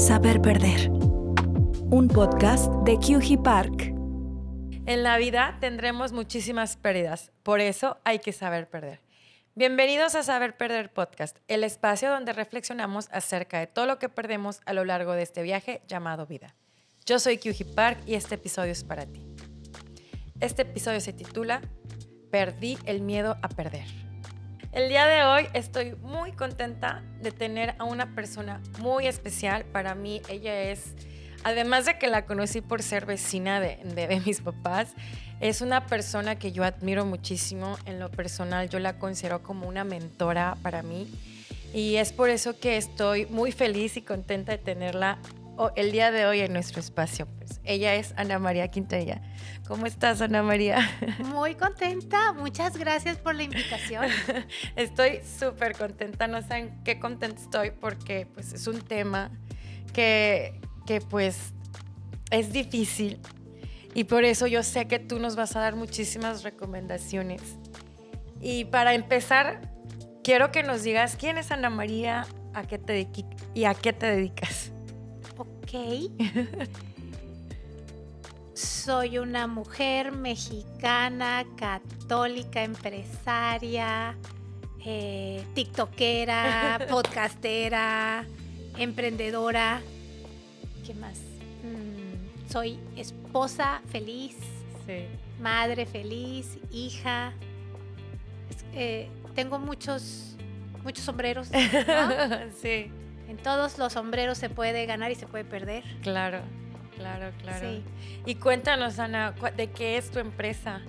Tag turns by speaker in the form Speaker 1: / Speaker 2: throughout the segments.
Speaker 1: Saber Perder. Un podcast de QG Park.
Speaker 2: En la vida tendremos muchísimas pérdidas, por eso hay que saber perder. Bienvenidos a Saber Perder Podcast, el espacio donde reflexionamos acerca de todo lo que perdemos a lo largo de este viaje llamado vida. Yo soy QG Park y este episodio es para ti. Este episodio se titula Perdí el miedo a perder. El día de hoy estoy muy contenta de tener a una persona muy especial. Para mí ella es, además de que la conocí por ser vecina de, mis papás, es una persona que yo admiro muchísimo. En lo personal yo la considero como una mentora para mí. Y es por eso que estoy muy feliz y contenta de tenerla el día de hoy en nuestro espacio. Pues ella es Ana María Quintella. ¿Cómo estás, Ana María?
Speaker 3: Muy contenta. Muchas gracias por la invitación.
Speaker 2: Estoy súper contenta. No saben qué contenta estoy porque pues, es un tema que, que pues es difícil y por eso yo sé que tú nos vas a dar muchísimas recomendaciones. Y para empezar, quiero que nos digas quién es Ana María, a qué te y a qué te dedicas.
Speaker 3: Ok. Soy una mujer mexicana, católica, empresaria, eh, tiktokera, podcastera, emprendedora. ¿Qué más? Mm, soy esposa feliz, madre feliz, hija. Eh, tengo muchos, muchos sombreros.
Speaker 2: sí.
Speaker 3: En todos los sombreros se puede ganar y se puede perder.
Speaker 2: Claro, claro, claro. Sí. Y cuéntanos, Ana, ¿de qué es tu empresa?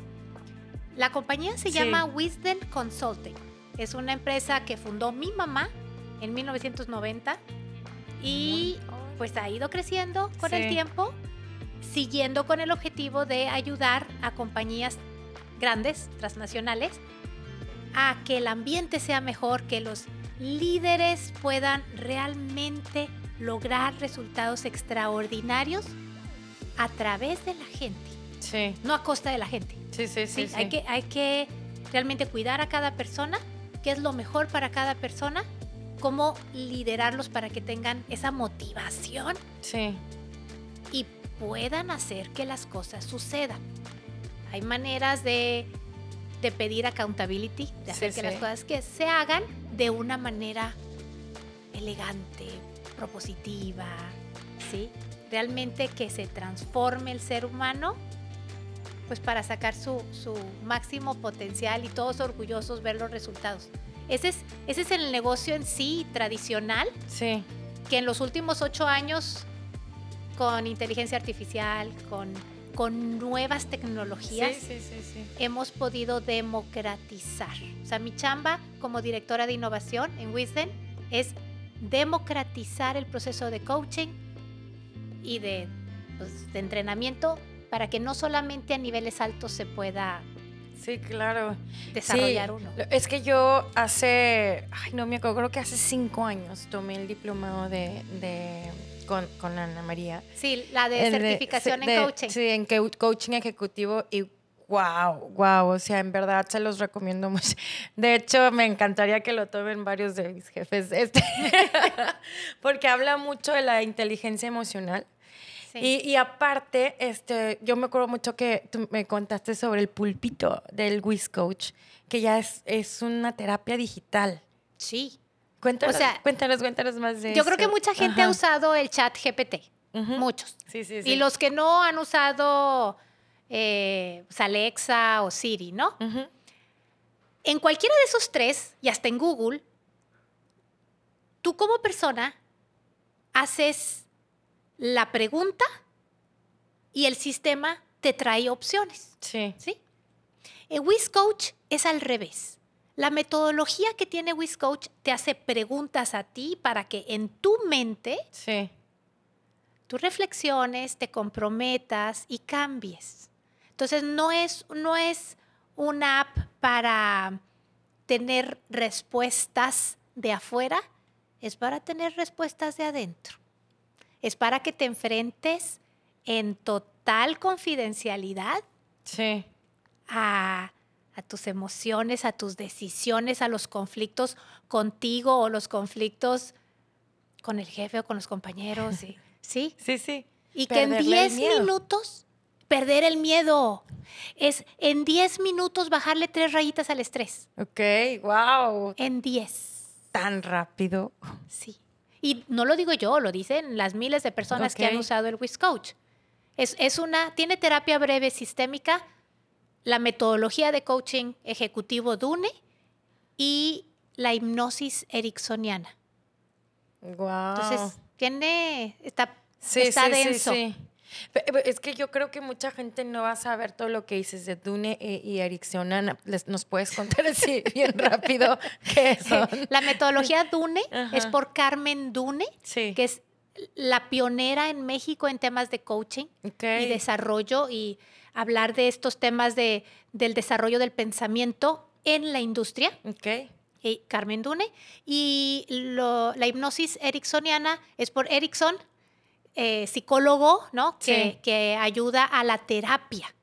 Speaker 3: La compañía se llama Wisdom Consulting. Es una empresa que fundó mi mamá en 1990 y pues ha ido creciendo con el tiempo, siguiendo con el objetivo de ayudar a compañías grandes, transnacionales, a que el ambiente sea mejor, que los líderes puedan realmente lograr resultados extraordinarios a través de la gente.
Speaker 2: Sí.
Speaker 3: No a costa de la gente.
Speaker 2: Sí, sí, sí.
Speaker 3: Hay, Que, hay que realmente cuidar a cada persona, qué es lo mejor para cada persona, cómo liderarlos para que tengan esa motivación.
Speaker 2: Sí.
Speaker 3: Y puedan hacer que las cosas sucedan. Hay maneras de, de pedir accountability, de hacer que las cosas que se hagan de una manera elegante, propositiva, ¿sí? Realmente que se transforme el ser humano, pues para sacar su, máximo potencial y todos orgullosos ver los resultados. Ese es, ese es el negocio en sí tradicional.
Speaker 2: Sí.
Speaker 3: Que en los últimos ocho años, con inteligencia artificial, con con nuevas tecnologías hemos podido democratizar. O sea, mi chamba como directora de innovación en Wisdom es democratizar el proceso de coaching y de, pues, de entrenamiento para que no solamente a niveles altos se pueda
Speaker 2: Sí, claro.
Speaker 3: Desarrollar uno.
Speaker 2: Es que yo hace, ay, no me acuerdo, creo que hace cinco años tomé el diplomado de con, Ana María.
Speaker 3: Sí, la de certificación en coaching.
Speaker 2: Sí, en coaching ejecutivo y wow, wow, o sea, en verdad se los recomiendo mucho. De hecho, me encantaría que lo tomen varios de mis jefes, este, porque habla mucho de la inteligencia emocional. Sí. Y, aparte, este, yo me acuerdo mucho que tú me contaste sobre el pulpito del Wiz Coach, que ya es, es una terapia digital.
Speaker 3: Sí.
Speaker 2: Cuéntanos, cuéntanos, cuéntanos más de
Speaker 3: Yo creo que mucha gente ha usado el chat GPT. Muchos.
Speaker 2: Sí, sí, sí.
Speaker 3: Y los que no han usado eh, pues, Alexa o Siri, ¿no? En cualquiera de esos tres, y hasta en Google, tú como persona haces la pregunta y el sistema te trae opciones.
Speaker 2: Sí.
Speaker 3: ¿Sí? En WizCoach es al revés. La metodología que tiene WizCoach te hace preguntas a ti para que en tu mente
Speaker 2: sí.
Speaker 3: tú reflexiones, te comprometas y cambies. Entonces no es, no es una app para tener respuestas de afuera, es para tener respuestas de adentro. Es para que te enfrentes en total confidencialidad
Speaker 2: sí.
Speaker 3: a a tus emociones, a tus decisiones, a los conflictos contigo o los conflictos con el jefe o con los compañeros. ¿Sí?
Speaker 2: Sí, sí.
Speaker 3: Y que en
Speaker 2: Perderle el
Speaker 3: 10
Speaker 2: miedo.
Speaker 3: minutos, perder el miedo. Es en 10 minutos bajarle tres rayitas al estrés.
Speaker 2: Ok, wow.
Speaker 3: En 10.
Speaker 2: Tan rápido.
Speaker 3: Sí. Y no lo digo yo, lo dicen las miles de personas que han usado el Wiz Coach. Es, es una, tiene terapia breve sistémica, la metodología de coaching ejecutivo DUNE y la hipnosis ericksoniana.
Speaker 2: Wow.
Speaker 3: Entonces, tiene, está,
Speaker 2: Sí,
Speaker 3: está
Speaker 2: sí,
Speaker 3: denso.
Speaker 2: sí. Es que yo creo que mucha gente no va a saber todo lo que dices de Dune y Erickson. Les- ¿Nos puedes contar así bien rápido qué son?
Speaker 3: La metodología DUNE
Speaker 2: Ajá.
Speaker 3: es por Carmen Dune,
Speaker 2: Sí.
Speaker 3: que es la pionera en México en temas de coaching y desarrollo y hablar de estos temas de, del desarrollo del pensamiento en la industria.
Speaker 2: Ok.
Speaker 3: eh, Carmen Dune. Y lo- la hipnosis ericksoniana es por Erickson, eh, psicólogo, ¿no?
Speaker 2: Sí.
Speaker 3: que ayuda a la terapia.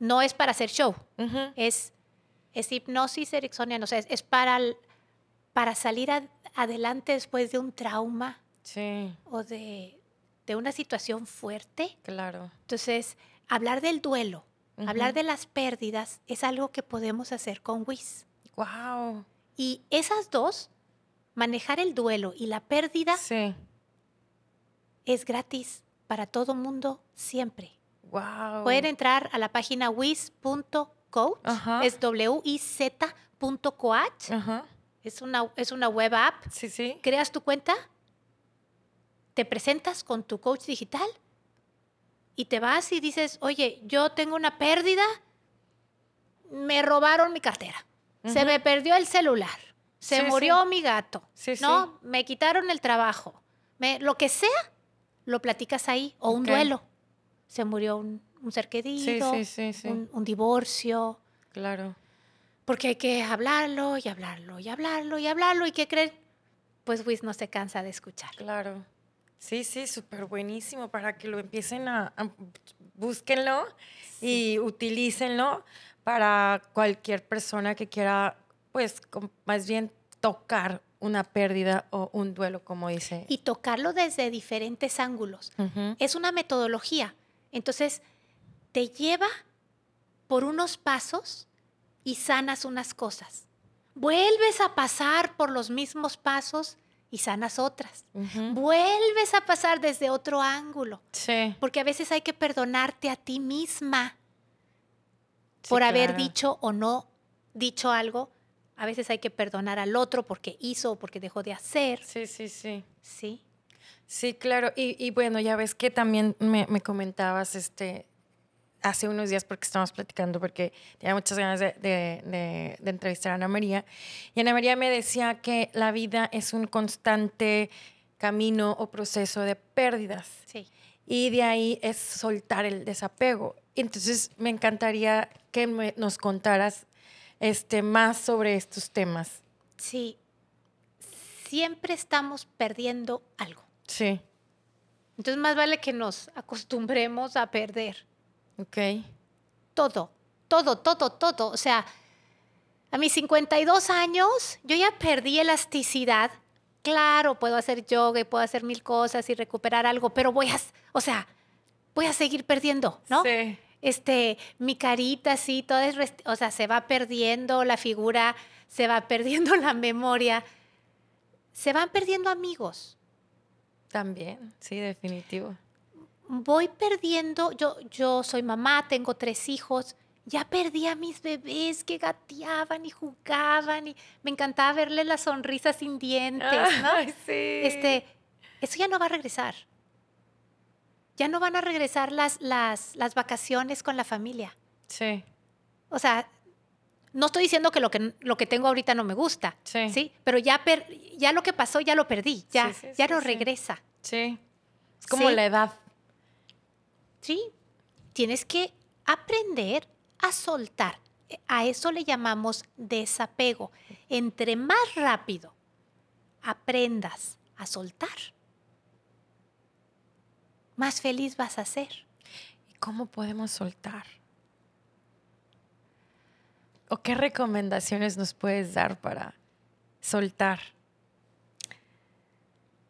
Speaker 3: No es para hacer show,
Speaker 2: Ujú.
Speaker 3: es, es hipnosis ericksoniana. O sea, es, es para, el- para salir ad- adelante después de un trauma
Speaker 2: Sí,
Speaker 3: o de, de una situación fuerte.
Speaker 2: claro.
Speaker 3: Entonces, hablar del duelo, hablar de las pérdidas es algo que podemos hacer con WIS.
Speaker 2: Wow.
Speaker 3: Y esas dos, manejar el duelo y la pérdida,
Speaker 2: Sí.
Speaker 3: es gratis para todo mundo siempre.
Speaker 2: Wow.
Speaker 3: Pueden entrar a la página wiz.coach, es wiz.coach,
Speaker 2: Ajá.
Speaker 3: es una, es una web app.
Speaker 2: Sí, sí.
Speaker 3: Creas tu cuenta, te presentas con tu coach digital y te vas y dices, oye, yo tengo una pérdida, me robaron mi cartera, se me perdió el celular, se
Speaker 2: Sí, sí.
Speaker 3: murió mi gato,
Speaker 2: Sí,
Speaker 3: ¿no? Me quitaron el trabajo, me, lo que sea, lo platicas ahí, o un duelo, se murió un, un ser
Speaker 2: Sí,
Speaker 3: querido,
Speaker 2: sí, sí, sí.
Speaker 3: Un, un divorcio,
Speaker 2: Claro.
Speaker 3: porque hay que hablarlo y hablarlo y hablarlo y hablarlo, ¿y qué creen? Pues Wiz no se cansa de escuchar.
Speaker 2: Claro. Sí, sí, súper buenísimo para que lo empiecen a, a- búsquenlo y utilícenlo para cualquier persona que quiera, pues, más bien tocar una pérdida o un duelo, como dice.
Speaker 3: y tocarlo desde diferentes ángulos. Es una metodología. Entonces, te lleva por unos pasos y sanas unas cosas. Vuelves a pasar por los mismos pasos y sanas otras. Vuelves a pasar desde otro ángulo.
Speaker 2: Sí.
Speaker 3: Porque a veces hay que perdonarte a ti misma
Speaker 2: sí,
Speaker 3: por haber dicho o no dicho algo. A veces hay que perdonar al otro porque hizo o porque dejó de hacer.
Speaker 2: Sí, sí, sí.
Speaker 3: Sí.
Speaker 2: Sí, claro. Y, y bueno, ya ves que también me, me comentabas este hace unos días porque estábamos platicando porque tenía muchas ganas de, de- de- de entrevistar a Ana María. Y Ana María me decía que la vida es un constante camino o proceso de pérdidas.
Speaker 3: Sí.
Speaker 2: Y de ahí es soltar el desapego. Entonces me encantaría que me- nos contaras este, más sobre estos temas.
Speaker 3: Sí, siempre estamos perdiendo algo.
Speaker 2: Sí,
Speaker 3: Entonces más vale que nos acostumbremos a perder
Speaker 2: ok.
Speaker 3: todo, todo, todo, todo. O sea, a mis 52 años yo ya perdí elasticidad. Claro, puedo hacer yoga y puedo hacer mil cosas y recuperar algo, pero voy a, o sea, voy a seguir perdiendo, ¿no?
Speaker 2: Sí.
Speaker 3: este, mi carita así, toda es, o sea, se va perdiendo la figura, se va perdiendo la memoria, se van perdiendo amigos.
Speaker 2: También, sí, definitivo.
Speaker 3: Voy perdiendo, yo, yo soy mamá, tengo tres hijos, ya perdí a mis bebés que gateaban y jugaban y me encantaba verle las sonrisas sin dientes, ¿no?
Speaker 2: Ay, sí.
Speaker 3: Este, eso ya no va a regresar. Ya no van a regresar las, las, las vacaciones con la familia.
Speaker 2: Sí,
Speaker 3: O sea, no estoy diciendo que lo que, lo que tengo ahorita no me gusta,
Speaker 2: Sí.
Speaker 3: sí, pero ya, per- ya lo que pasó ya lo perdí, ya,
Speaker 2: Sí, sí,
Speaker 3: ya no regresa,
Speaker 2: sí. Es como la edad.
Speaker 3: ¿Sí? Tienes que aprender a soltar. A eso le llamamos desapego. Entre más rápido aprendas a soltar, más feliz vas a ser.
Speaker 2: ¿Y cómo podemos soltar? ¿O qué recomendaciones nos puedes dar para soltar?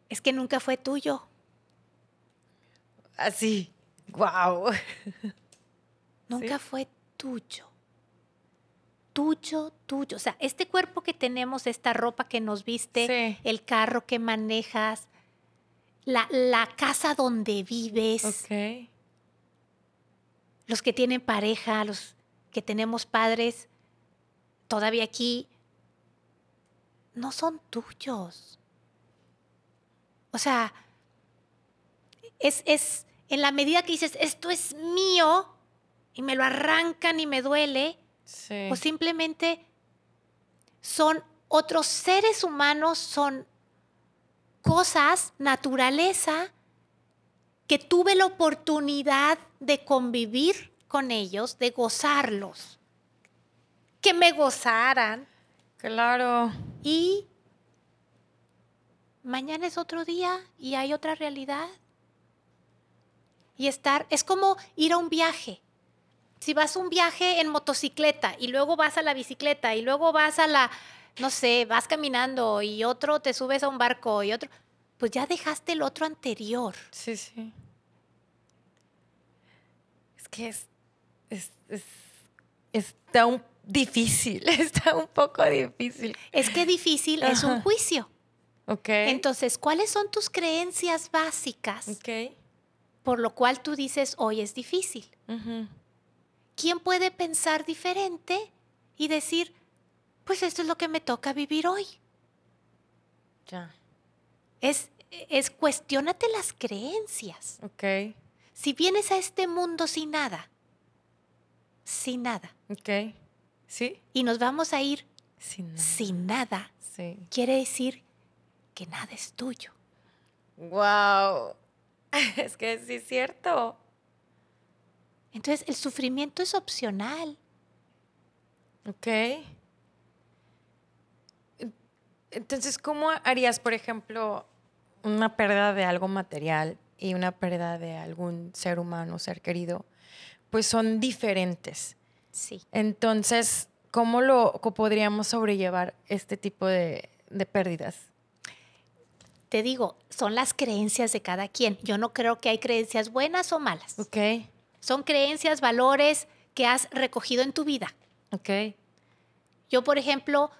Speaker 3: es que nunca fue tuyo.
Speaker 2: Así. Wow.
Speaker 3: Nunca fue tuyo. Tuyo, tuyo. O sea, este cuerpo que tenemos, esta ropa que nos viste,
Speaker 2: Sí.
Speaker 3: el carro que manejas, la, la casa donde vives,
Speaker 2: Ok.
Speaker 3: los que tienen pareja, los que tenemos padres todavía aquí, no son tuyos. O sea, es, es en la medida que dices, esto es mío, y me lo arrancan y me duele,
Speaker 2: Sí.
Speaker 3: o simplemente son otros seres humanos, son cosas, naturaleza, que tuve la oportunidad de convivir con ellos, de gozarlos, que me gozaran
Speaker 2: Claro.
Speaker 3: y mañana es otro día y hay otra realidad. Y estar, es como ir a un viaje. Si vas a un viaje en motocicleta y luego vas a la bicicleta y luego vas a la, no sé, vas caminando y otro te subes a un barco y otro, pues ya dejaste el otro anterior.
Speaker 2: Sí, sí. Es que es, es, es- está un difícil, está un poco difícil.
Speaker 3: Es que difícil es un juicio.
Speaker 2: Ok.
Speaker 3: Entonces, ¿cuáles son tus creencias básicas
Speaker 2: ok.
Speaker 3: Por lo cual tú dices hoy es difícil? ¿Quién puede pensar diferente y decir, pues esto es lo que me toca vivir hoy?
Speaker 2: Ya.
Speaker 3: Es, es cuestiónate las creencias.
Speaker 2: Ok.
Speaker 3: Si vienes a este mundo sin nada, sin nada,
Speaker 2: Ok. ¿Sí?
Speaker 3: y nos vamos a ir
Speaker 2: Sin nada.
Speaker 3: sin nada,
Speaker 2: Sí.
Speaker 3: quiere decir que nada es tuyo.
Speaker 2: Wow. Es que sí es cierto.
Speaker 3: Entonces, el sufrimiento es opcional.
Speaker 2: Ok. Entonces, ¿cómo harías, por ejemplo, una pérdida de algo material y una pérdida de algún ser humano, ser querido? Pues son diferentes.
Speaker 3: Sí.
Speaker 2: Entonces, ¿cómo lo podríamos sobrellevar este tipo de, de pérdidas?
Speaker 3: Te digo, son las creencias de cada quien. Yo no creo que hay creencias buenas o malas.
Speaker 2: Ok,
Speaker 3: Son creencias, valores que has recogido en tu vida.
Speaker 2: ok.
Speaker 3: Yo, por ejemplo,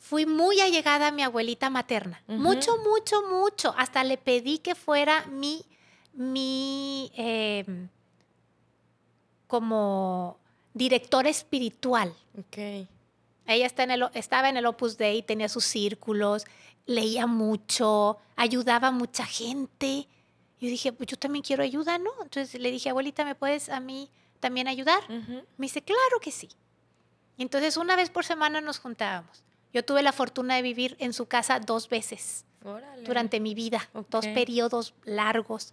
Speaker 3: fui muy allegada a mi abuelita materna. Mucho, mucho, mucho. Hasta le pedí que fuera mi, mi, eh, como directora espiritual.
Speaker 2: Ok.
Speaker 3: Ella está en el, estaba en el Opus Dei, tenía sus círculos, leía mucho, ayudaba a mucha gente. Yo dije, pues yo también quiero ayuda, ¿no? Entonces le dije, abuelita, ¿me puedes a mí también ayudar? Me dice, claro que sí. Entonces, una vez por semana nos juntábamos. Yo tuve la fortuna de vivir en su casa dos veces
Speaker 2: Órale.
Speaker 3: durante mi vida, dos periodos largos.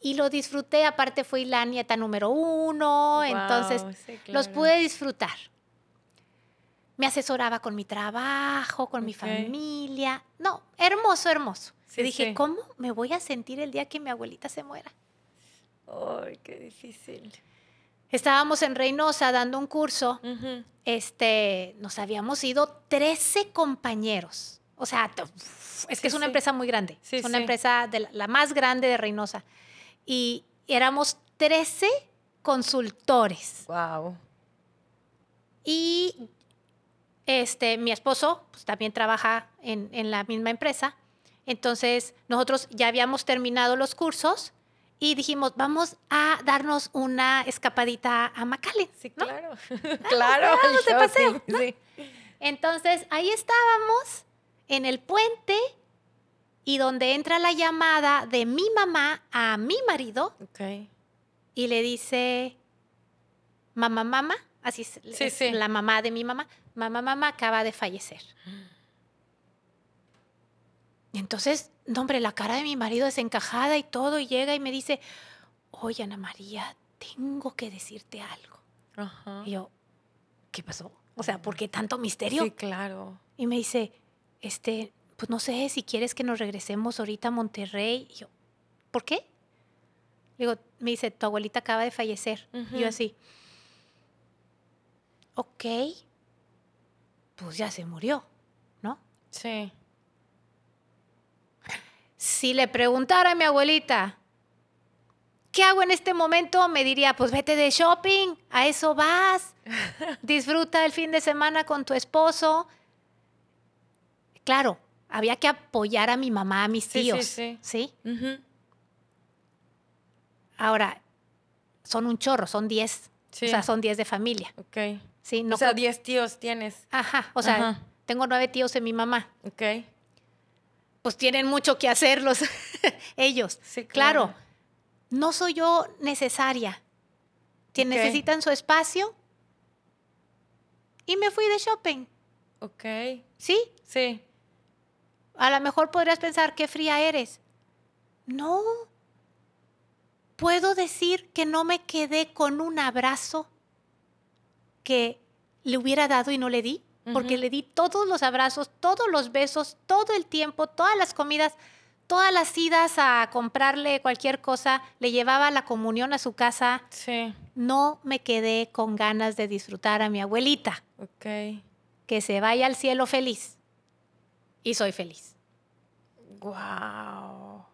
Speaker 3: Y lo disfruté, aparte fui la nieta número uno, entonces los pude disfrutar. Me asesoraba con mi trabajo, con mi familia. No, hermoso, hermoso.
Speaker 2: Sí,
Speaker 3: y dije,
Speaker 2: sí.
Speaker 3: ¿cómo me voy a sentir el día que mi abuelita se muera?
Speaker 2: Ay, qué difícil.
Speaker 3: Estábamos en Reynosa dando un curso este, nos habíamos ido 13 compañeros. O sea, es que
Speaker 2: Sí,
Speaker 3: es una empresa muy grande.
Speaker 2: Sí,
Speaker 3: es una empresa de la, la más grande de Reynosa. Y éramos 13 consultores.
Speaker 2: Wow.
Speaker 3: Y este, mi esposo pues, también trabaja en, en la misma empresa. Entonces, nosotros ya habíamos terminado los cursos y dijimos, vamos a darnos una escapadita a McAllen.
Speaker 2: Sí,
Speaker 3: ¿no?
Speaker 2: claro. claro.
Speaker 3: vamos de paseo,
Speaker 2: sí.
Speaker 3: Entonces, ahí estábamos en el puente y donde entra la llamada de mi mamá a mi marido
Speaker 2: Ok.
Speaker 3: y le dice, mamá, mamá, así es,
Speaker 2: Sí,
Speaker 3: es
Speaker 2: sí.
Speaker 3: la mamá de mi mamá, mamá, mamá acaba de fallecer. Y entonces, no, hombre, la cara de mi marido desencajada y todo, y llega y me dice, oye, Ana María, tengo que decirte algo.
Speaker 2: Ajá.
Speaker 3: Y yo, ¿qué pasó? O sea, ¿por qué tanto misterio?
Speaker 2: Sí, claro.
Speaker 3: Y me dice, este, pues no sé si quieres que nos regresemos ahorita a Monterrey. Y yo, ¿por qué? Digo, me dice, tu abuelita acaba de fallecer. Y yo así, ok, pues ya se murió, ¿no?
Speaker 2: Sí.
Speaker 3: Si le preguntara a mi abuelita, ¿qué hago en este momento? Me diría, pues vete de shopping, a eso vas, disfruta el fin de semana con tu esposo. Claro, había que apoyar a mi mamá, a mis
Speaker 2: Sí, sí,
Speaker 3: tíos.
Speaker 2: sí.
Speaker 3: ¿sí? Ahora, son un chorro, son 10.
Speaker 2: Sí.
Speaker 3: O sea, son 10 de familia.
Speaker 2: Ok.
Speaker 3: ¿Sí? No
Speaker 2: o sea,
Speaker 3: creo-
Speaker 2: 10 tíos tienes.
Speaker 3: Ajá, o sea,
Speaker 2: Ajá.
Speaker 3: tengo nueve tíos en mi mamá.
Speaker 2: Ok.
Speaker 3: Pues tienen mucho que hacer los ellos.
Speaker 2: Sí,
Speaker 3: claro.
Speaker 2: claro.
Speaker 3: no soy yo necesaria. Que
Speaker 2: Ok.
Speaker 3: necesitan su espacio. Y me fui de shopping.
Speaker 2: Ok.
Speaker 3: ¿Sí?
Speaker 2: Sí.
Speaker 3: A lo mejor podrías pensar qué fría eres. No. Puedo decir que no me quedé con un abrazo que le hubiera dado y no le di, porque le di todos los abrazos, todos los besos, todo el tiempo, todas las comidas, todas las idas a comprarle cualquier cosa, le llevaba la comunión a su casa.
Speaker 2: Sí.
Speaker 3: No me quedé con ganas de disfrutar a mi abuelita,
Speaker 2: Ok.
Speaker 3: que se vaya al cielo feliz. Y soy feliz.
Speaker 2: Wow.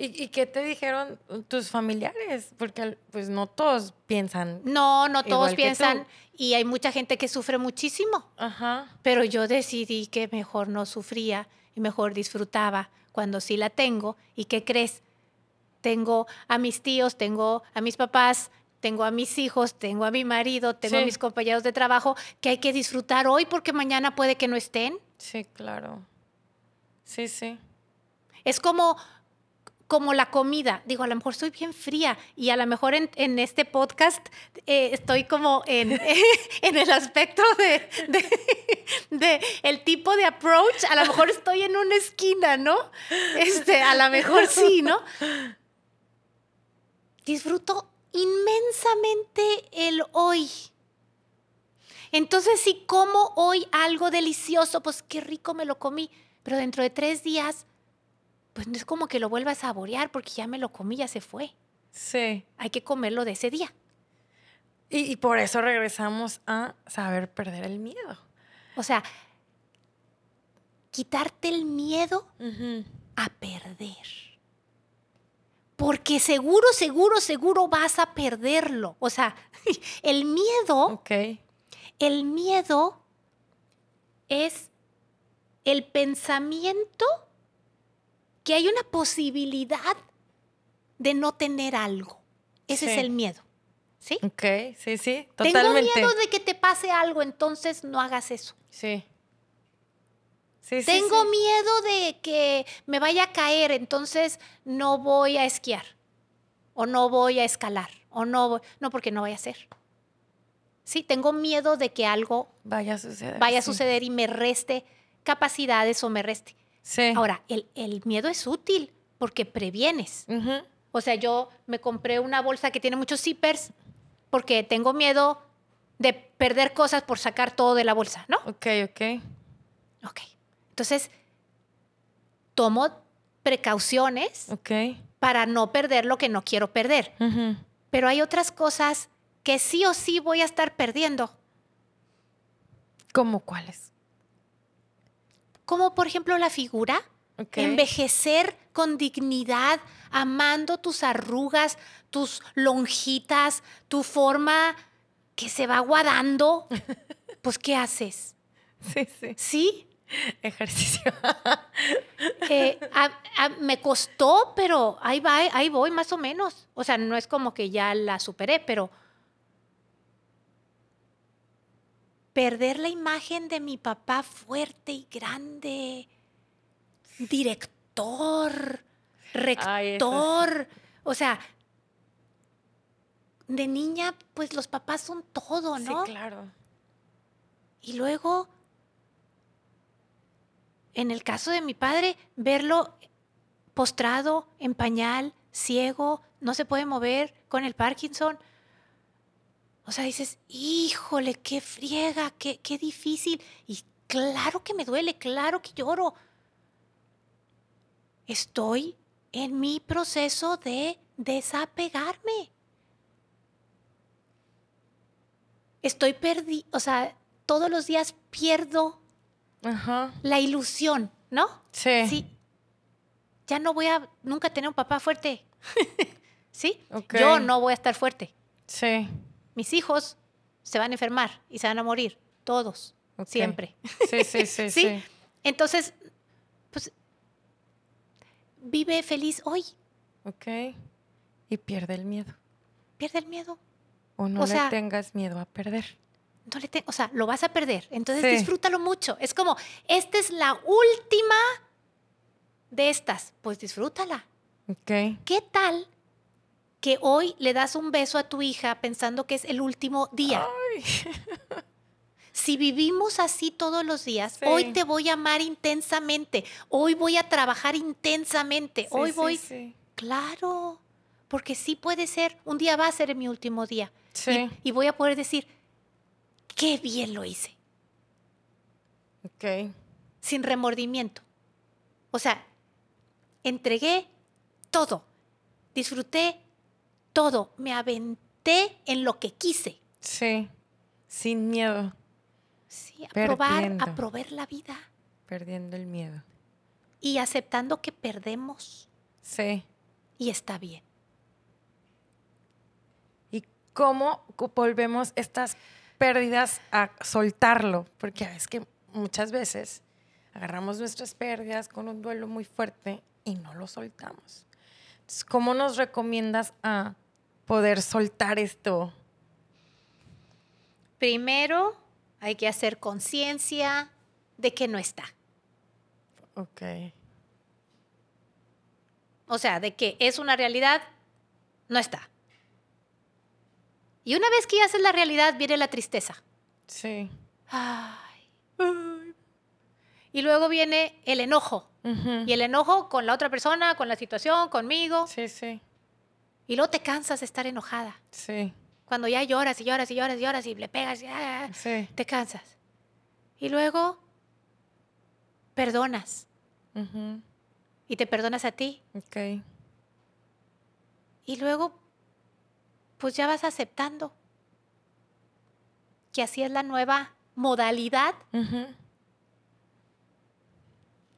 Speaker 2: ¿Y, y qué te dijeron tus familiares? Porque pues no todos piensan.
Speaker 3: No, no todos piensan y hay mucha gente que sufre muchísimo,
Speaker 2: Ajá.
Speaker 3: pero yo decidí que mejor no sufría y mejor disfrutaba cuando sí la tengo. ¿Y qué crees? Tengo a mis tíos, tengo a mis papás, tengo a mis hijos, tengo a mi marido, tengo a
Speaker 2: Sí.
Speaker 3: mis compañeros de trabajo que hay que disfrutar hoy porque mañana puede que no estén.
Speaker 2: Sí, claro. Sí, sí.
Speaker 3: Es como, como la comida. Digo, a lo mejor estoy bien fría y a lo mejor en, este podcast eh, estoy como en, el aspecto de- de el tipo de approach. A lo mejor estoy en una esquina, ¿no? Este, a lo mejor sí, ¿no? Disfruto inmensamente el hoy. Entonces, si como hoy algo delicioso, pues qué rico me lo comí. Pero dentro de tres días, pues no es como que lo vuelva a saborear porque ya me lo comí, ya se fue.
Speaker 2: Sí.
Speaker 3: Hay que comerlo de ese día.
Speaker 2: Y, y por eso regresamos a saber perder el miedo.
Speaker 3: O sea, quitarte el miedo a perder. Porque seguro, seguro, seguro vas a perderlo. O sea, el miedo,
Speaker 2: Ok.
Speaker 3: el miedo es el pensamiento que hay una posibilidad de no tener algo. Ese es el miedo. ¿Sí?
Speaker 2: Ok, sí, sí,
Speaker 3: Tengo miedo de que te pase algo, entonces no hagas eso.
Speaker 2: Sí. Sí,
Speaker 3: Tengo
Speaker 2: sí.
Speaker 3: miedo de que me vaya a caer, entonces no voy a esquiar. O no voy a escalar. O no voy, no porque no vaya a ser. Sí, tengo miedo de que algo
Speaker 2: Vaya a suceder.
Speaker 3: vaya a suceder y me reste capacidades o me reste.
Speaker 2: Sí.
Speaker 3: Ahora, el, el miedo es útil porque previenes. O sea, yo me compré una bolsa que tiene muchos zippers porque tengo miedo de perder cosas por sacar todo de la bolsa, ¿no?
Speaker 2: Ok, ok.
Speaker 3: Ok. Entonces, tomo precauciones para no perder lo que no quiero perder. Pero hay otras cosas que sí o sí voy a estar perdiendo.
Speaker 2: ¿Cómo cuáles?
Speaker 3: Como por ejemplo la figura. Envejecer con dignidad, amando tus arrugas, tus lonjitas, tu forma que se va aguadando. Pues, ¿qué haces?
Speaker 2: Sí, sí.
Speaker 3: ¿Sí?
Speaker 2: Ejercicio.
Speaker 3: Eh, a- a- me costó, pero ahí, va, ahí voy más o menos. O sea, no es como que ya la superé, pero perder la imagen de mi papá fuerte y grande, director,
Speaker 2: Ay,
Speaker 3: rector, o sea, de niña, pues los papás son todo, ¿no?
Speaker 2: Sí, claro.
Speaker 3: Y luego, en el caso de mi padre, verlo postrado, en pañal, ciego, no se puede mover, con el Parkinson. O sea, dices, híjole, qué friega, qué, qué difícil. Y claro que me duele, claro que lloro. Estoy en mi proceso de desapegarme. Estoy perdi, o sea, todos los días pierdo
Speaker 2: Ajá.
Speaker 3: la ilusión, ¿no?
Speaker 2: Sí.
Speaker 3: Sí. ya no voy a nunca tener un papá fuerte. ¿Sí?
Speaker 2: Ok.
Speaker 3: Yo no voy a estar fuerte.
Speaker 2: Sí.
Speaker 3: Mis hijos se van a enfermar y se van a morir, todos, siempre.
Speaker 2: Sí, sí, sí,
Speaker 3: ¿Sí?
Speaker 2: sí.
Speaker 3: Entonces, pues, vive feliz hoy,
Speaker 2: Ok. Y pierde el miedo.
Speaker 3: pierde el miedo.
Speaker 2: O no
Speaker 3: O
Speaker 2: le
Speaker 3: sea-
Speaker 2: tengas miedo a perder.
Speaker 3: No le te- o sea, lo vas a perder. Entonces
Speaker 2: Sí.
Speaker 3: disfrútalo mucho. Es como, esta es la última de estas. Pues disfrútala.
Speaker 2: Ok.
Speaker 3: ¿Qué tal que hoy le das un beso a tu hija pensando que es el último día? Si vivimos así todos los días,
Speaker 2: Sí.
Speaker 3: hoy te voy a amar intensamente, hoy voy a trabajar intensamente,
Speaker 2: Sí,
Speaker 3: hoy voy...
Speaker 2: Sí.
Speaker 3: Claro, porque sí puede ser, un día va a ser mi último día. Y-. Y, voy a poder decir, qué bien lo hice,
Speaker 2: Ok.
Speaker 3: sin remordimiento. O sea, entregué todo, disfruté todo, me aventé en lo que quise.
Speaker 2: Sí. Sin miedo.
Speaker 3: Sí, a probar, a probar la vida
Speaker 2: Perdiendo el miedo.
Speaker 3: y aceptando que perdemos
Speaker 2: Sí.
Speaker 3: y está bien.
Speaker 2: ¿Y cómo volvemos estas pérdidas a soltarlo? Porque es que muchas veces agarramos nuestras pérdidas con un duelo muy fuerte y no lo soltamos. Entonces, ¿cómo nos recomiendas a poder soltar esto?
Speaker 3: Primero hay que hacer conciencia de que no está.
Speaker 2: Ok.
Speaker 3: O sea, de que es una realidad, no está. Y una vez que ya haces la realidad, viene la tristeza.
Speaker 2: Sí.
Speaker 3: Ay. Y luego viene el enojo. Y el enojo con la otra persona, con la situación, conmigo.
Speaker 2: Sí, sí,
Speaker 3: Y luego te cansas de estar enojada.
Speaker 2: sí,
Speaker 3: Cuando ya lloras y lloras y lloras y lloras y le pegas, y, ah,
Speaker 2: sí.
Speaker 3: te cansas. Y luego perdonas.
Speaker 2: Ujú.
Speaker 3: Y te perdonas a ti.
Speaker 2: Ok.
Speaker 3: Y luego, pues ya vas aceptando que así es la nueva modalidad.
Speaker 2: Ujú.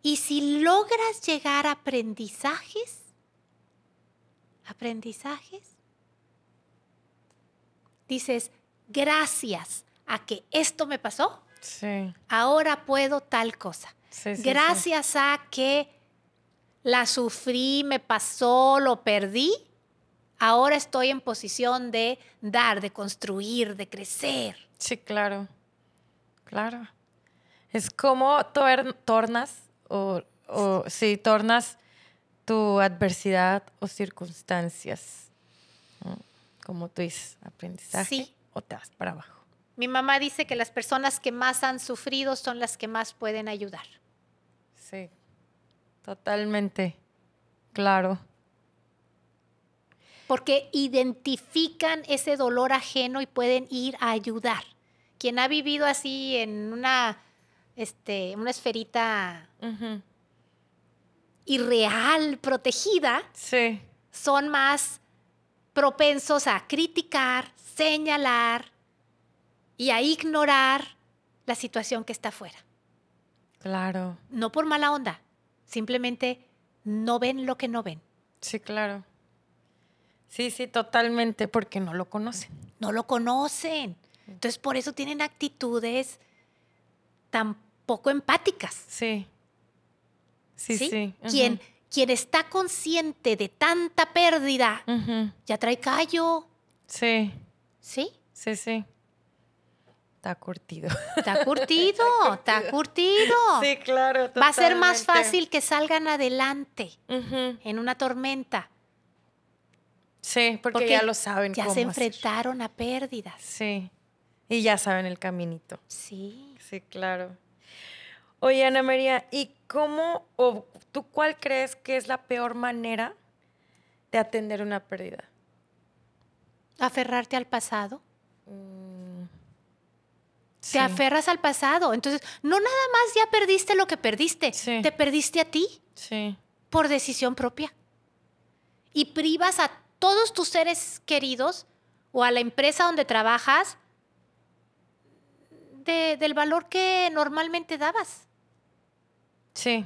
Speaker 3: Y si logras llegar a aprendizajes, aprendizajes, dices, gracias a que esto me pasó,
Speaker 2: Sí.
Speaker 3: ahora puedo tal cosa.
Speaker 2: Sí, sí, sí.
Speaker 3: Gracias a que la sufrí, me pasó, lo perdí, ahora estoy en posición de dar, de construir, de crecer.
Speaker 2: Sí, claro. Claro. Es como tor- tornas o, o sí, tornas tu adversidad o circunstancias. Como tú dices, aprendizaje
Speaker 3: Sí.
Speaker 2: o te vas para abajo.
Speaker 3: Mi mamá dice que las personas que más han sufrido son las que más pueden ayudar.
Speaker 2: Sí. Totalmente. Claro.
Speaker 3: porque identifican ese dolor ajeno y pueden ir a ayudar. Quien ha vivido así en una, este, una esferita
Speaker 2: Ujú.
Speaker 3: irreal, protegida,
Speaker 2: Sí.
Speaker 3: son más propensos a criticar, señalar y a ignorar la situación que está afuera.
Speaker 2: Claro.
Speaker 3: No por mala onda, simplemente no ven lo que no ven,
Speaker 2: Sí, claro. Sí, sí, totalmente, porque no lo conocen.
Speaker 3: no lo conocen. Entonces por eso tienen actitudes tan poco empáticas.
Speaker 2: Sí. Sí, sí.
Speaker 3: Quien, quien está consciente de tanta pérdida ya trae callo,
Speaker 2: Sí,
Speaker 3: ¿sí?
Speaker 2: sí, sí. Está curtido.
Speaker 3: Está curtido, está curtido.
Speaker 2: Sí, claro.
Speaker 3: Va a ser más fácil que salgan adelante en una tormenta.
Speaker 2: Sí, porque, ya lo saben
Speaker 3: Ya
Speaker 2: cómo
Speaker 3: se
Speaker 2: hacer.
Speaker 3: enfrentaron a pérdidas.
Speaker 2: Sí. Y ya saben el caminito.
Speaker 3: Sí.
Speaker 2: Sí, claro. Oye, Ana María, ¿y cómo o tú cuál crees que es la peor manera de atender una pérdida?
Speaker 3: Aferrarte al pasado.
Speaker 2: Mm, sí.
Speaker 3: Te aferras al pasado. Entonces, no nada más ya perdiste lo que perdiste.
Speaker 2: Sí.
Speaker 3: Te perdiste a ti
Speaker 2: Sí,
Speaker 3: por decisión propia. Y privas a todos tus seres queridos o a la empresa donde trabajas de- del valor que normalmente dabas.
Speaker 2: Sí,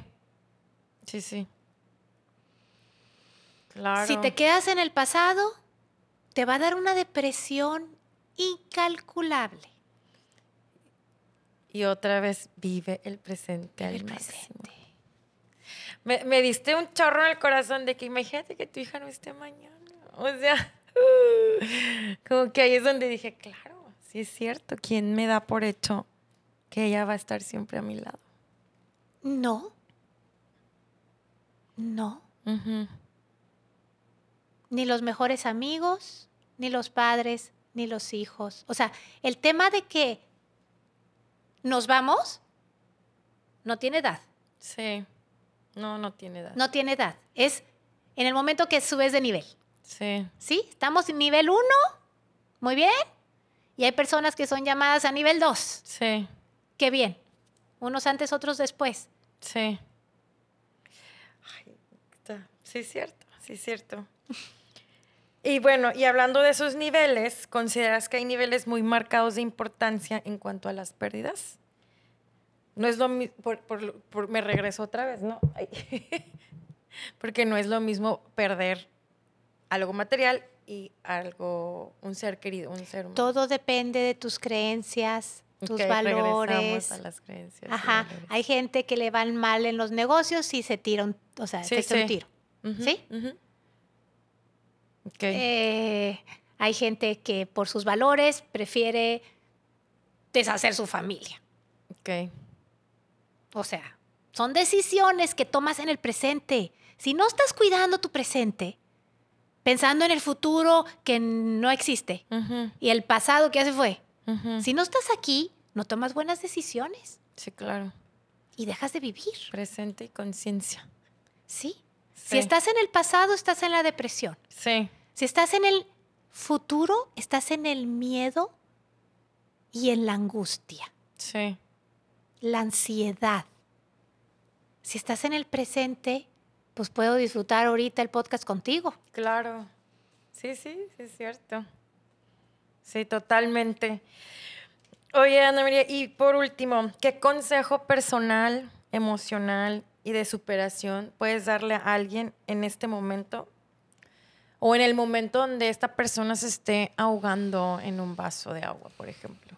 Speaker 2: sí, sí. Claro.
Speaker 3: Si te quedas en el pasado, te va a dar una depresión incalculable.
Speaker 2: Y otra vez vive el presente
Speaker 3: Vive
Speaker 2: al
Speaker 3: el
Speaker 2: máximo.
Speaker 3: presente.
Speaker 2: Me, me diste un chorro en el corazón de que imagínate que tu hija no esté mañana. O sea, como que ahí es donde dije, claro, sí es cierto. ¿Quién me da por hecho que ella va a estar siempre a mi lado?
Speaker 3: No. No. Ni los mejores amigos, ni los padres, ni los hijos. O sea, el tema de que nos vamos no tiene edad.
Speaker 2: Sí. No, no tiene edad.
Speaker 3: No tiene edad. Es en el momento que subes de nivel.
Speaker 2: Sí.
Speaker 3: ¿Sí? Estamos en nivel 1. Muy bien. Y hay personas que son llamadas a nivel 2.
Speaker 2: Sí.
Speaker 3: Qué bien. Unos antes, otros después.
Speaker 2: Sí. Ay, Sí, es cierto, sí, es cierto. Y bueno, y hablando de esos niveles, ¿consideras que hay niveles muy marcados de importancia en cuanto a las pérdidas? No es lo mismo, por, me regreso otra vez, ¿no? Porque no es lo mismo perder algo material y algo, un ser querido, un ser humano.
Speaker 3: Todo depende de tus creencias, tus valores.
Speaker 2: a las creencias. y
Speaker 3: Ajá.
Speaker 2: valores.
Speaker 3: Hay gente que le van mal en los negocios y se tira un, o sea,
Speaker 2: Sí,
Speaker 3: se un tiro. ¿sí?
Speaker 2: ujú. Ok.
Speaker 3: Eh, hay gente que por sus valores prefiere deshacer su familia.
Speaker 2: ok.
Speaker 3: O sea, son decisiones que tomas en el presente. Si no estás cuidando tu presente, pensando en el futuro que no existe y el pasado que ya se fue, si no estás aquí, no tomas buenas decisiones
Speaker 2: Sí, claro.
Speaker 3: y dejas de vivir.
Speaker 2: Presente y conciencia.
Speaker 3: ¿Sí?
Speaker 2: Sí.
Speaker 3: Si estás en el pasado, estás en la depresión.
Speaker 2: Sí,
Speaker 3: Si estás en el futuro, estás en el miedo y en la angustia,
Speaker 2: sí.
Speaker 3: la ansiedad. Si estás en el presente, pues puedo disfrutar ahorita el podcast contigo.
Speaker 2: Claro. Sí, sí, sí, es cierto. Sí, totalmente. Oye, Ana María, y por último, ¿qué consejo personal, emocional y de superación puedes darle a alguien en este momento? O en el momento donde esta persona se esté ahogando en un vaso de agua, por ejemplo.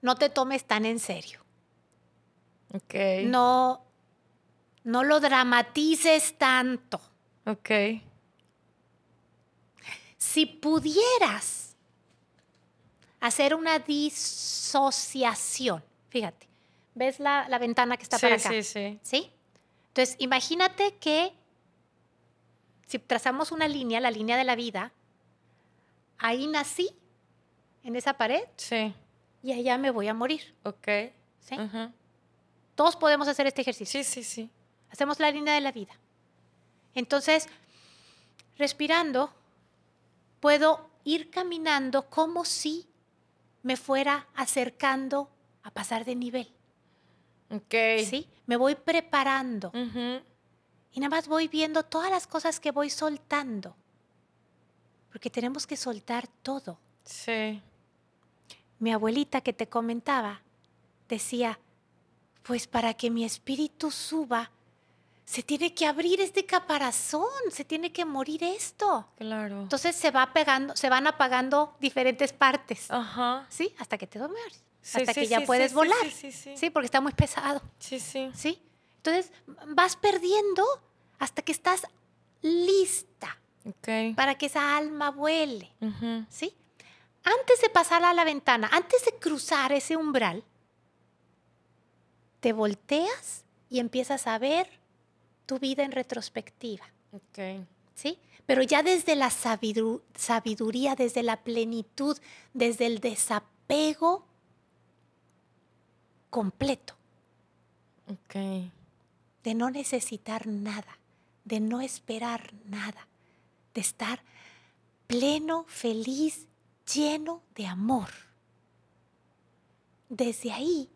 Speaker 3: No te tomes tan en serio.
Speaker 2: Ok.
Speaker 3: No, no lo dramatices tanto.
Speaker 2: Ok.
Speaker 3: Si pudieras hacer una disociación, fíjate, ¿ves la, la ventana que está
Speaker 2: sí,
Speaker 3: para acá?
Speaker 2: sí, sí.
Speaker 3: ¿Sí? Entonces, imagínate que si trazamos una línea, la línea de la vida, ahí nací, en esa pared,
Speaker 2: Sí.
Speaker 3: y allá me voy a morir.
Speaker 2: Ok.
Speaker 3: ¿sí? Todos podemos hacer este ejercicio.
Speaker 2: Sí, sí, sí.
Speaker 3: Hacemos la línea de la vida. Entonces, respirando, puedo ir caminando como si me fuera acercando a pasar de nivel.
Speaker 2: Ok.
Speaker 3: ¿Sí? Me voy preparando. Y nada más voy viendo todas las cosas que voy soltando. Porque tenemos que soltar todo.
Speaker 2: Sí.
Speaker 3: Mi abuelita que te comentaba decía, pues para que mi espíritu suba, se tiene que abrir este caparazón, se tiene que morir esto.
Speaker 2: Claro.
Speaker 3: Entonces se va pegando, se van apagando diferentes partes,
Speaker 2: Ajá.
Speaker 3: ¿sí? Hasta que te duermes,
Speaker 2: Sí,
Speaker 3: hasta
Speaker 2: sí,
Speaker 3: que ya
Speaker 2: sí,
Speaker 3: puedes volar,
Speaker 2: Sí, sí, sí.
Speaker 3: ¿sí? Porque está muy pesado.
Speaker 2: Sí, sí.
Speaker 3: ¿sí? Entonces vas perdiendo hasta que estás lista
Speaker 2: Ok.
Speaker 3: para que esa alma vuele. ¿sí? Antes de pasar a la ventana, antes de cruzar ese umbral, te volteas y empiezas a ver tu vida en retrospectiva. ¿sí? Pero ya desde la sabidu- sabiduría, desde la plenitud, desde el desapego completo.
Speaker 2: Ok.
Speaker 3: de no necesitar nada, de no esperar nada, de estar pleno, feliz, lleno de amor. Desde ahí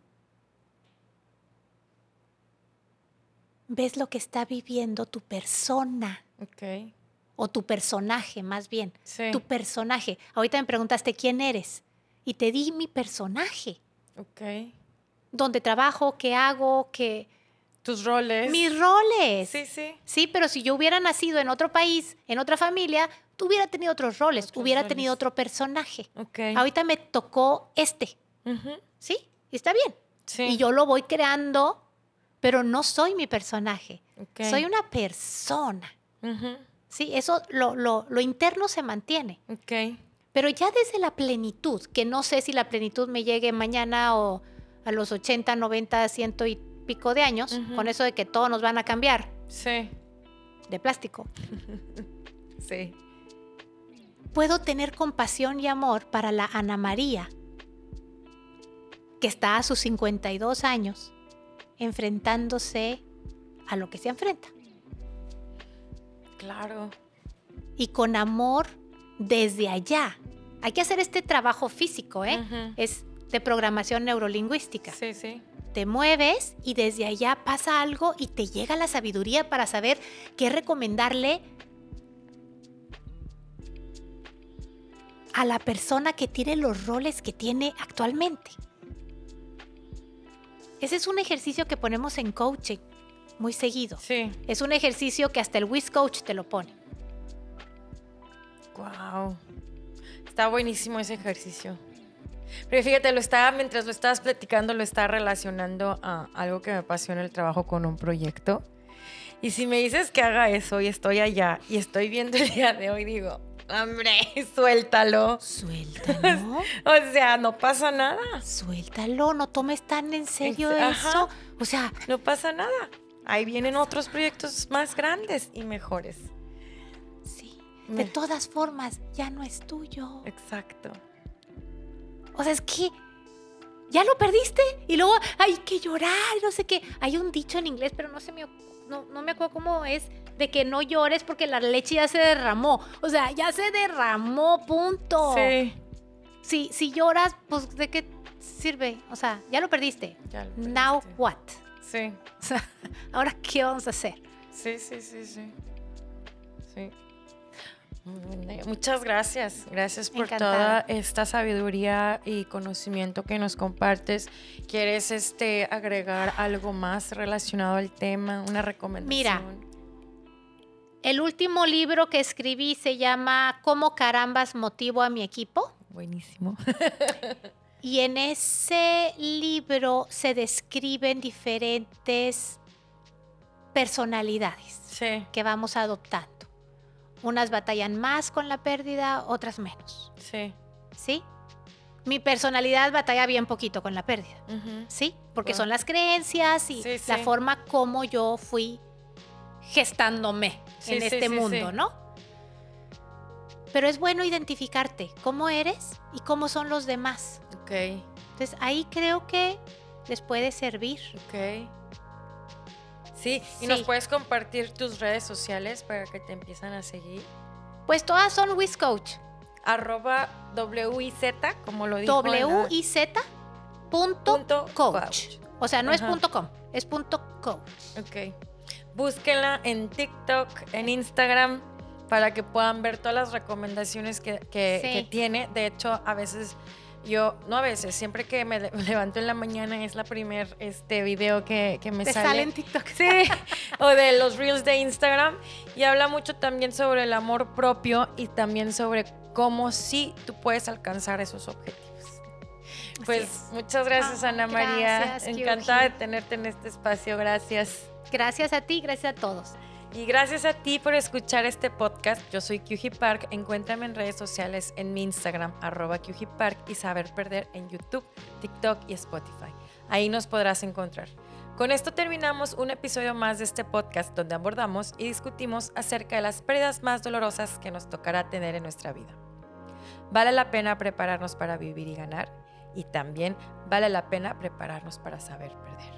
Speaker 3: ves lo que está viviendo tu persona
Speaker 2: Ok.
Speaker 3: o tu personaje más bien.
Speaker 2: Sí.
Speaker 3: Tu personaje. Ahorita me preguntaste quién eres y te di mi personaje.
Speaker 2: Ok.
Speaker 3: dónde trabajo, qué hago, qué...
Speaker 2: Tus roles.
Speaker 3: Mis roles.
Speaker 2: Sí, sí.
Speaker 3: Sí, pero si yo hubiera nacido en otro país, en otra familia, hubiera tenido otros roles,
Speaker 2: Otros
Speaker 3: hubiera
Speaker 2: roles.
Speaker 3: tenido otro personaje.
Speaker 2: Ok.
Speaker 3: Ahorita me tocó este,
Speaker 2: Ujú.
Speaker 3: ¿sí? Y está bien.
Speaker 2: Sí.
Speaker 3: Y yo lo voy creando, pero no soy mi personaje. Soy una persona. Sí, eso, lo, lo, lo interno se mantiene.
Speaker 2: Ok.
Speaker 3: Pero ya desde la plenitud, que no sé si la plenitud me llegue mañana o a los 80, 90, ciento y pico de años, con eso de que todos nos van a cambiar
Speaker 2: Sí.
Speaker 3: de plástico,
Speaker 2: Sí.
Speaker 3: puedo tener compasión y amor para la Ana María, que está a sus 52 años enfrentándose a lo que se enfrenta.
Speaker 2: Claro.
Speaker 3: Y con amor desde allá. Hay que hacer este trabajo físico, ¿eh? Es de programación neurolingüística.
Speaker 2: Sí, sí.
Speaker 3: te mueves y desde allá pasa algo y te llega la sabiduría para saber qué recomendarle a la persona que tiene los roles que tiene actualmente. Ese es un ejercicio que ponemos en coaching muy seguido.
Speaker 2: Sí.
Speaker 3: Es un ejercicio que hasta el Wiz Coach te lo pone.
Speaker 2: Wow. Está buenísimo ese ejercicio. Pero fíjate, lo estaba, mientras lo estabas platicando, lo estaba relacionando a algo que me pasó en el trabajo con un proyecto. Y si me dices que haga eso y estoy allá y estoy viendo el día de hoy, digo, hombre, suéltalo.
Speaker 3: Suéltalo.
Speaker 2: O sea, no pasa nada.
Speaker 3: Suéltalo, no tomes tan en serio
Speaker 2: ajá.
Speaker 3: eso. O sea,
Speaker 2: No pasa nada. Ahí vienen otros proyectos más grandes y mejores.
Speaker 3: sí. De todas formas, ya no es tuyo.
Speaker 2: Exacto.
Speaker 3: O sea, es que ya lo perdiste y luego hay que llorar, no sé qué. Hay un dicho en inglés, pero no se me, no, no me acuerdo cómo es, de que no llores porque la leche ya se derramó. O sea, ya se derramó, punto.
Speaker 2: Sí.
Speaker 3: Si, si lloras, pues ¿de qué sirve? O sea, ya lo perdiste.
Speaker 2: Ya lo
Speaker 3: Now
Speaker 2: perdiste.
Speaker 3: what?
Speaker 2: Sí.
Speaker 3: O sea, ahora qué vamos a hacer.
Speaker 2: Sí, sí, sí, sí. Sí. Muchas gracias. Gracias por
Speaker 3: Encantada.
Speaker 2: toda esta sabiduría y conocimiento que nos compartes. ¿Quieres este agregar algo más relacionado al tema? Una recomendación.
Speaker 3: El último libro que escribí se llama ¿Cómo carambas motivo a mi equipo?
Speaker 2: Buenísimo.
Speaker 3: Y en ese libro se describen diferentes personalidades
Speaker 2: Sí,
Speaker 3: que vamos adoptando. Unas batallan más con la pérdida, otras menos.
Speaker 2: sí.
Speaker 3: ¿Sí? Mi personalidad batalla bien poquito con la pérdida. ¿Sí? Porque son las creencias y
Speaker 2: Sí,
Speaker 3: la
Speaker 2: sí.
Speaker 3: forma como yo fui gestándome
Speaker 2: Sí,
Speaker 3: en
Speaker 2: sí,
Speaker 3: este
Speaker 2: sí,
Speaker 3: mundo. ¿no? Pero es bueno identificarte cómo eres y cómo son los demás.
Speaker 2: Ok,
Speaker 3: Entonces ahí creo que les puede servir.
Speaker 2: ok. Sí, y nos puedes compartir tus redes sociales para que te empiezan a seguir.
Speaker 3: Pues todas son WizCoach.
Speaker 2: Arroba WIZ, como lo dijo.
Speaker 3: W-I-Z punto
Speaker 2: punto
Speaker 3: coach. O sea, no
Speaker 2: Ajá.
Speaker 3: es punto com, es punto coach.
Speaker 2: Ok. Búsquenla en TikTok, en Instagram, para que puedan ver todas las recomendaciones que, que-
Speaker 3: Sí.
Speaker 2: que tiene. De hecho, a veces yo, no a veces, siempre que me le- levanto en la mañana es la primer este video que, que me
Speaker 3: Te
Speaker 2: sale.
Speaker 3: sale en TikTok.
Speaker 2: Sí, o de los reels de Instagram. Y habla mucho también sobre el amor propio y también sobre cómo sí tú puedes alcanzar esos objetivos. Pues
Speaker 3: es.
Speaker 2: muchas gracias,
Speaker 3: Ah,
Speaker 2: Ana María.
Speaker 3: gracias,
Speaker 2: Encantada de
Speaker 3: Kyuji.
Speaker 2: tenerte en este espacio. Gracias.
Speaker 3: Gracias a ti, gracias a todos.
Speaker 2: Y gracias a ti por escuchar este podcast. Yo soy QG Park. Encuéntrame en redes sociales en mi Instagram, arroba QG Park y Saber Perder en YouTube, TikTok y Spotify. Ahí nos podrás encontrar. Con esto terminamos un episodio más de este podcast donde abordamos y discutimos acerca de las pérdidas más dolorosas que nos tocará tener en nuestra vida. Vale la pena prepararnos para vivir y ganar y también vale la pena prepararnos para saber perder.